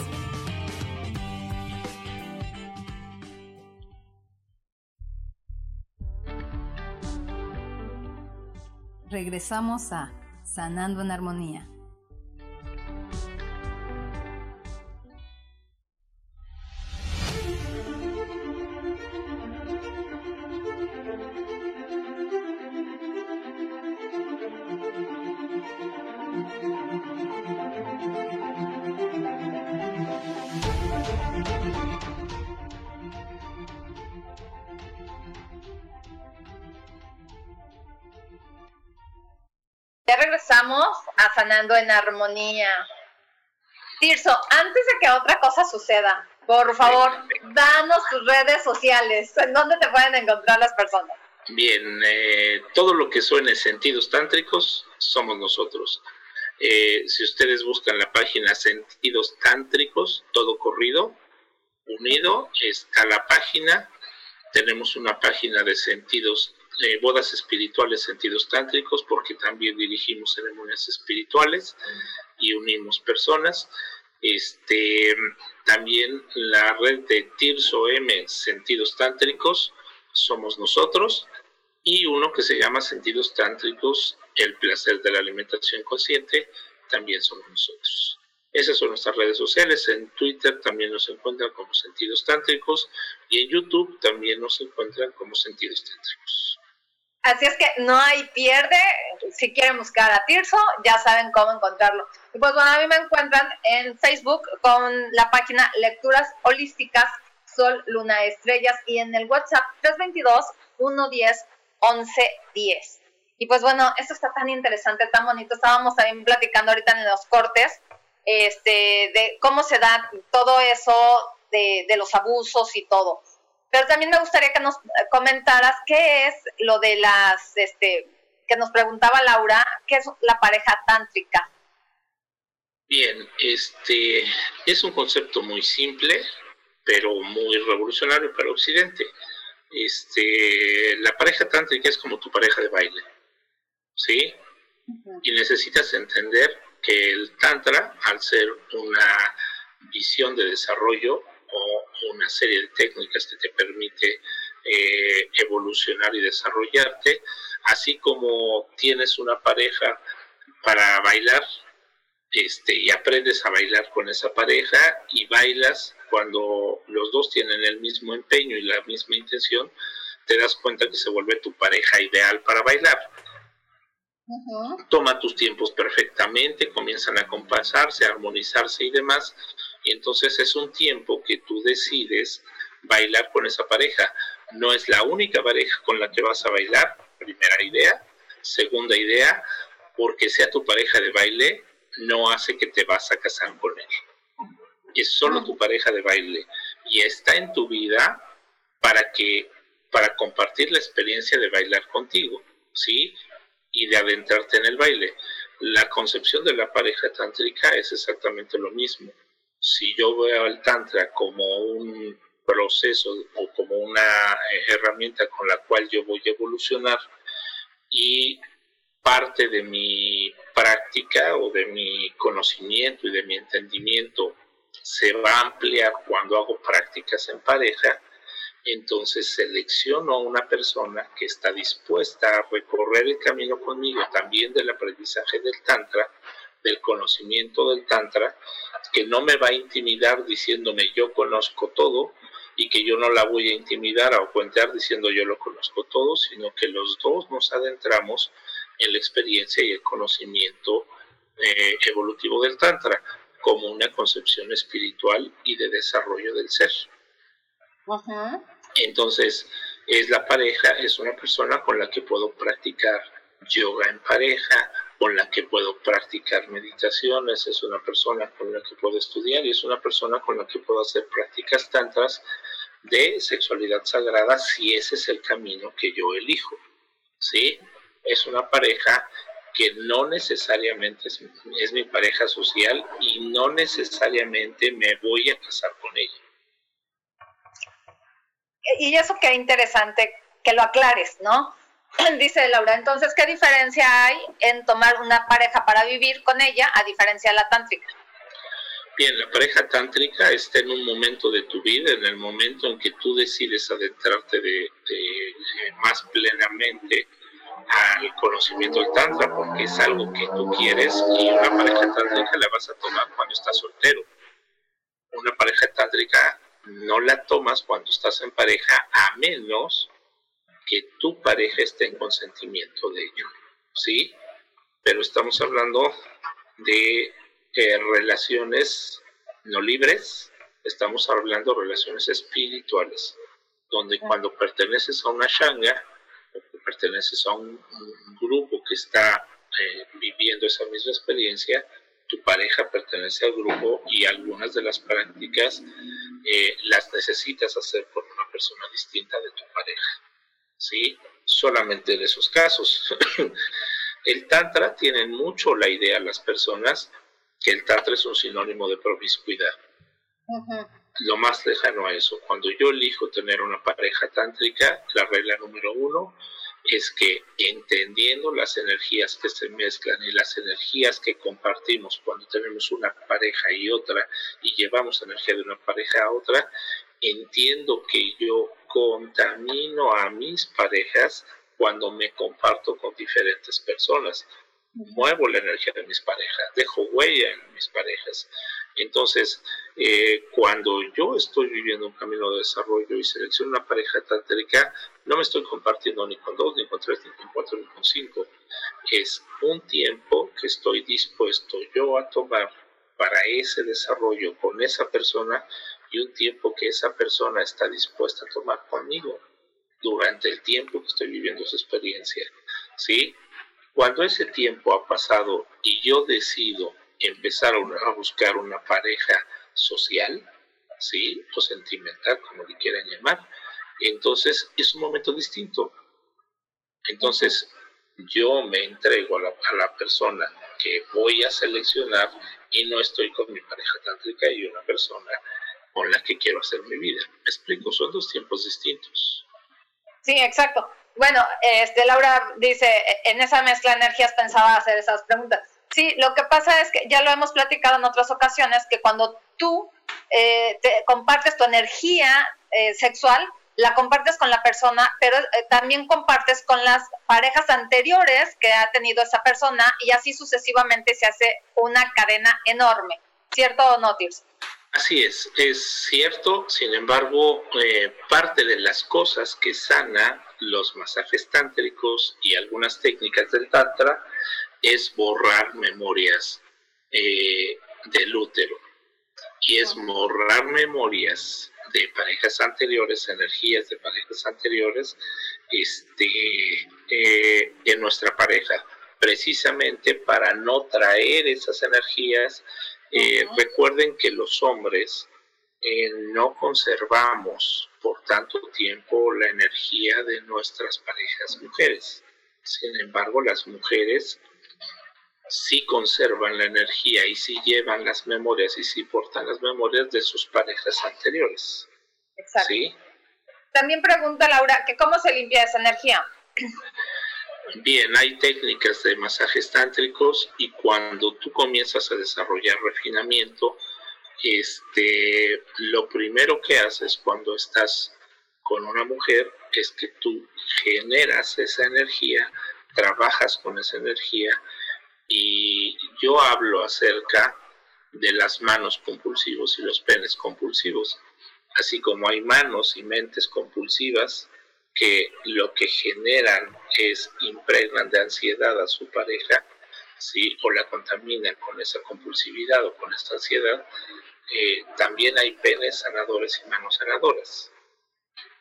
Regresamos a Sanando en Armonía. A Sanando en Armonía. Tirso, antes de que otra cosa suceda, por favor, danos tus redes sociales. ¿En dónde te pueden encontrar las personas? Bien, eh, todo lo que suene sentidos tántricos somos nosotros. Eh, si ustedes buscan la página Sentidos Tántricos, todo corrido, unido, está la página. Tenemos una página de sentidos bodas espirituales, sentidos tántricos, porque también dirigimos ceremonias espirituales y unimos personas. Este, también la red de Tirso M, sentidos tántricos, somos nosotros, y uno que se llama Sentidos Tántricos, el placer de la alimentación consciente, también somos nosotros. Esas son nuestras redes sociales. En Twitter también nos encuentran como Sentidos Tántricos y en YouTube también nos encuentran como Sentidos Tántricos. Así es que no hay pierde. Si quieren buscar a Tirso, ya saben cómo encontrarlo. Y pues bueno, a mí me encuentran en Facebook con la página Lecturas Holísticas Sol, Luna, Estrellas y en el WhatsApp 322-110-1110. Y pues bueno, esto está tan interesante, tan bonito. Estábamos también platicando ahorita en los cortes este, de cómo se da todo eso de, de los abusos y todo. Pero también me gustaría que nos comentaras qué es lo de las, este, que nos preguntaba Laura, qué es la pareja tántrica. Bien, este es un concepto muy simple, pero muy revolucionario para Occidente. Este, la pareja tántrica es como tu pareja de baile, ¿sí? Y necesitas entender que el tantra, al ser una visión de desarrollo, una serie de técnicas que te permite eh, evolucionar y desarrollarte, así como tienes una pareja para bailar este, y aprendes a bailar con esa pareja y bailas cuando los dos tienen el mismo empeño y la misma intención, te das cuenta que se vuelve tu pareja ideal para bailar. Toma tus tiempos perfectamente, comienzan a compasarse, a armonizarse y demás, y entonces es un tiempo que tú decides bailar con esa pareja. No es la única pareja con la que vas a bailar, primera idea. Segunda idea, porque sea tu pareja de baile, no hace que te vas a casar con él. Es solo tu pareja de baile y está en tu vida para que para compartir la experiencia de bailar contigo, ¿sí? Y de adentrarte en el baile. La concepción de la pareja tántrica es exactamente lo mismo si yo veo al Tantra como un proceso o como una herramienta con la cual yo voy a evolucionar y parte de mi práctica o de mi conocimiento y de mi entendimiento se va a ampliar cuando hago prácticas en pareja, entonces selecciono a una persona que está dispuesta a recorrer el camino conmigo también del aprendizaje del Tantra del conocimiento del Tantra, que no me va a intimidar diciéndome yo conozco todo y que yo no la voy a intimidar o cuentear diciendo yo lo conozco todo, sino que los dos nos adentramos en la experiencia y el conocimiento eh, evolutivo del Tantra como una concepción espiritual y de desarrollo del ser. Entonces, es la pareja, es una persona con la que puedo practicar yoga en pareja, con la que puedo practicar meditaciones, es una persona con la que puedo estudiar y es una persona con la que puedo hacer prácticas tantras de sexualidad sagrada si ese es el camino que yo elijo. ¿Sí? Es una pareja que no necesariamente es, es mi pareja social y no necesariamente me voy a casar con ella. Y eso qué interesante que lo aclares, ¿no? *laughs* Dice Laura, entonces, ¿qué diferencia hay en tomar una pareja para vivir con ella a diferencia de la tántrica? Bien, la pareja tántrica está en un momento de tu vida, en el momento en que tú decides adentrarte de, más plenamente al conocimiento del tantra, porque es algo que tú quieres y una pareja tántrica la vas a tomar cuando estás soltero. Una pareja tántrica no la tomas cuando estás en pareja a menos que tu pareja esté en consentimiento de ello, ¿sí? Pero estamos hablando de eh, relaciones no libres, estamos hablando de relaciones espirituales, donde cuando perteneces a una shanga, o perteneces a un, grupo que está eh, viviendo esa misma experiencia, tu pareja pertenece al grupo y algunas de las prácticas eh, las necesitas hacer por una persona distinta de tu pareja. ¿Sí? Solamente en esos casos. *clears throat* el Tantra tiene mucho la idea las personas que el Tantra es un sinónimo de promiscuidad. Lo más lejano a eso. Cuando yo elijo tener una pareja tántrica, la regla número uno es que entendiendo las energías que se mezclan y las energías que compartimos cuando tenemos una pareja y otra y llevamos energía de una pareja a otra, entiendo que yo contamino a mis parejas cuando me comparto con diferentes personas. Muevo la energía de mis parejas, dejo huella en mis parejas. Entonces, eh, cuando yo estoy viviendo un camino de desarrollo y selecciono una pareja tántrica, no me estoy compartiendo ni con dos, ni con tres, ni con cuatro, ni con cinco. Es un tiempo que estoy dispuesto yo a tomar para ese desarrollo con esa persona y un tiempo que esa persona está dispuesta a tomar conmigo durante el tiempo que estoy viviendo esa experiencia. ¿Sí? Cuando ese tiempo ha pasado y yo decido empezar a buscar una pareja social, ¿sí? O sentimental, como le quieran llamar, entonces es un momento distinto. Entonces yo me entrego a la, a la persona que voy a seleccionar y no estoy con mi pareja tántrica y una persona con la que quiero hacer mi vida. Me explico, son dos tiempos distintos. Sí, exacto. Bueno, este, Laura dice, en esa mezcla de energías pensaba hacer esas preguntas. Sí, lo que pasa es que ya lo hemos platicado en otras ocasiones, que cuando tú eh, te compartes tu energía eh, sexual, la compartes con la persona, pero eh, también compartes con las parejas anteriores que ha tenido esa persona y así sucesivamente se hace una cadena enorme. ¿Cierto o no, Tirs? Así es, es cierto, sin embargo, eh, parte de las cosas que sana los masajes tántricos y algunas técnicas del tantra es borrar memorias eh, del útero. Y es borrar memorias de parejas anteriores, energías de parejas anteriores este, eh, en nuestra pareja, precisamente para no traer esas energías eh, recuerden que los hombres eh, no conservamos por tanto tiempo la energía de nuestras parejas mujeres. Sin embargo, las mujeres sí conservan la energía y sí llevan las memorias y sí portan las memorias de sus parejas anteriores. Exacto. ¿Sí? También pregunta Laura que cómo se limpia esa energía. *clears throat* Bien, hay técnicas de masajes tántricos y cuando tú comienzas a desarrollar refinamiento, este, lo primero que haces cuando estás con una mujer es que tú generas esa energía, trabajas con esa energía Y yo hablo acerca de las manos compulsivos y los penes compulsivos, así como hay manos y mentes compulsivas que lo que generan es impregnan de ansiedad a su pareja, ¿sí? o la contaminan con esa compulsividad o con esta ansiedad, eh, también hay penes sanadores y manos sanadoras.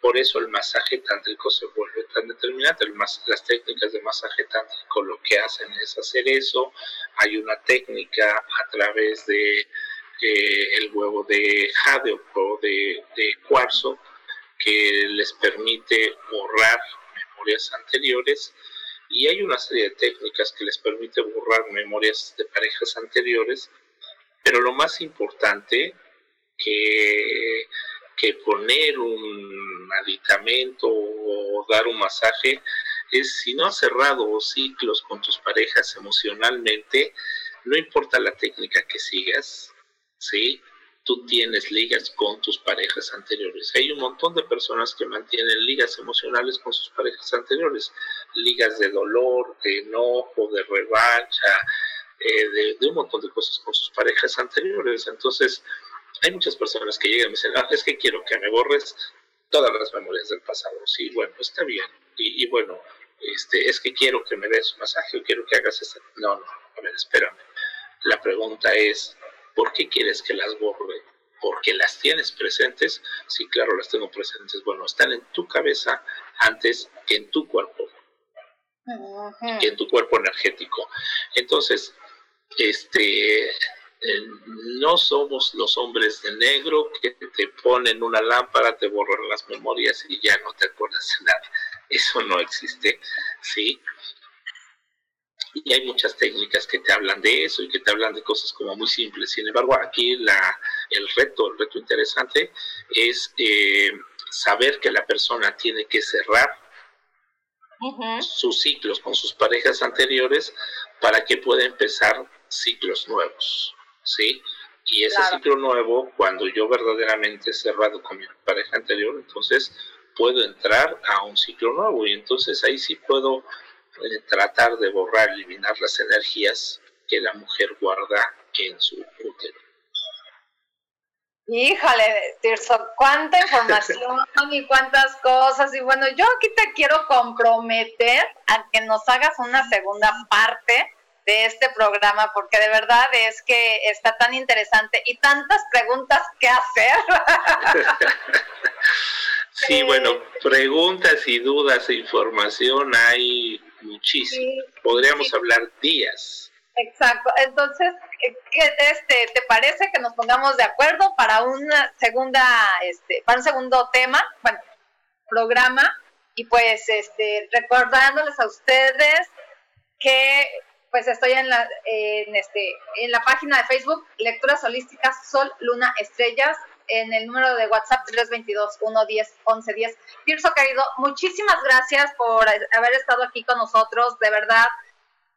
Por eso el masaje tántrico se vuelve tan determinante. las técnicas de masaje tántrico lo que hacen es hacer eso. Hay una técnica a través de eh, el huevo de jade o de, de cuarzo que les permite borrar memorias anteriores y hay una serie de técnicas que les permite borrar memorias de parejas anteriores, pero lo más importante que que poner un aditamento o dar un masaje es si no has cerrado ciclos con tus parejas emocionalmente, no importa la técnica que sigas, ¿sí? Tú tienes ligas con tus parejas anteriores. Hay un montón de personas que mantienen ligas emocionales con sus parejas anteriores, ligas de dolor, de enojo, de revancha, eh, de, un montón de cosas con sus parejas anteriores. Entonces, hay muchas personas que llegan y me dicen, ah, es que quiero que me borres todas las memorias del pasado. Sí, bueno, está bien. Y, bueno, este, es que quiero que me des un masaje o quiero que hagas esto. No, no, a ver, espérame. La pregunta es, ¿por qué quieres que las borre? ¿Porque las tienes presentes? Sí, claro, las tengo presentes. Bueno, están en tu cabeza antes que en tu cuerpo. Que en tu cuerpo energético. Entonces, este, eh, no somos los hombres de negro que te ponen una lámpara, te borran las memorias y ya no te acuerdas de nada. Eso no existe, ¿sí? Y hay muchas técnicas que te hablan de eso y que te hablan de cosas como muy simples. Sin embargo, aquí la, el reto, el reto interesante es eh, saber que la persona tiene que cerrar sus ciclos con sus parejas anteriores para que pueda empezar ciclos nuevos. ¿sí? Y ese ciclo nuevo, cuando yo verdaderamente he cerrado con mi pareja anterior, entonces puedo entrar a un ciclo nuevo y entonces ahí sí puedo eh, tratar de borrar, eliminar las energías que la mujer guarda en su útero. Híjole, Tirso, cuánta información *laughs* y cuántas cosas. Y bueno, yo aquí te quiero comprometer a que nos hagas una segunda parte de este programa, porque de verdad es que está tan interesante y tantas preguntas que hacer. *laughs* sí, bueno, preguntas y dudas e información hay muchísimo. Podríamos hablar días. Exacto. Entonces, ¿qué, este, ¿te parece que nos pongamos de acuerdo para una segunda, este, para un segundo tema, bueno, programa? Y pues, este, recordándoles a ustedes que pues estoy en la, en, este, en la página de Facebook, Lecturas Holísticas Sol, Luna, Estrellas, en el número de WhatsApp 322-110-1110. Tirso, querido, muchísimas gracias por haber estado aquí con nosotros, de verdad.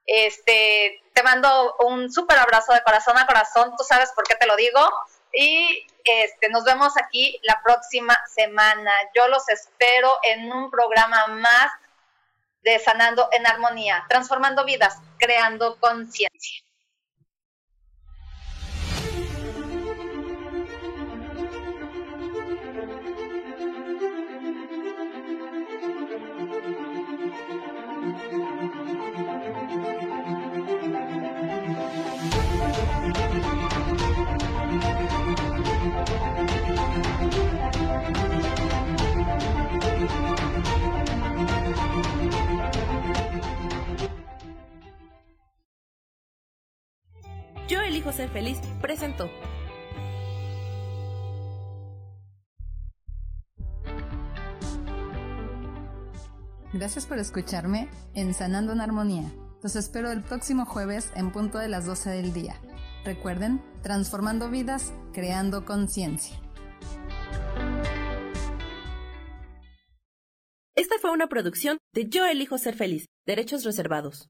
Este, te mando un súper abrazo de corazón a corazón, tú sabes por qué te lo digo. Y este, nos vemos aquí la próxima semana. Yo los espero en un programa más de Sanando en Armonía, transformando vidas, creando conciencia. Elijo ser feliz presentó. Gracias por escucharme en Sanando en Armonía. Los espero el próximo jueves en punto de las 12 del día. Recuerden, transformando vidas, creando conciencia. Esta fue una producción de Yo elijo ser feliz, derechos reservados.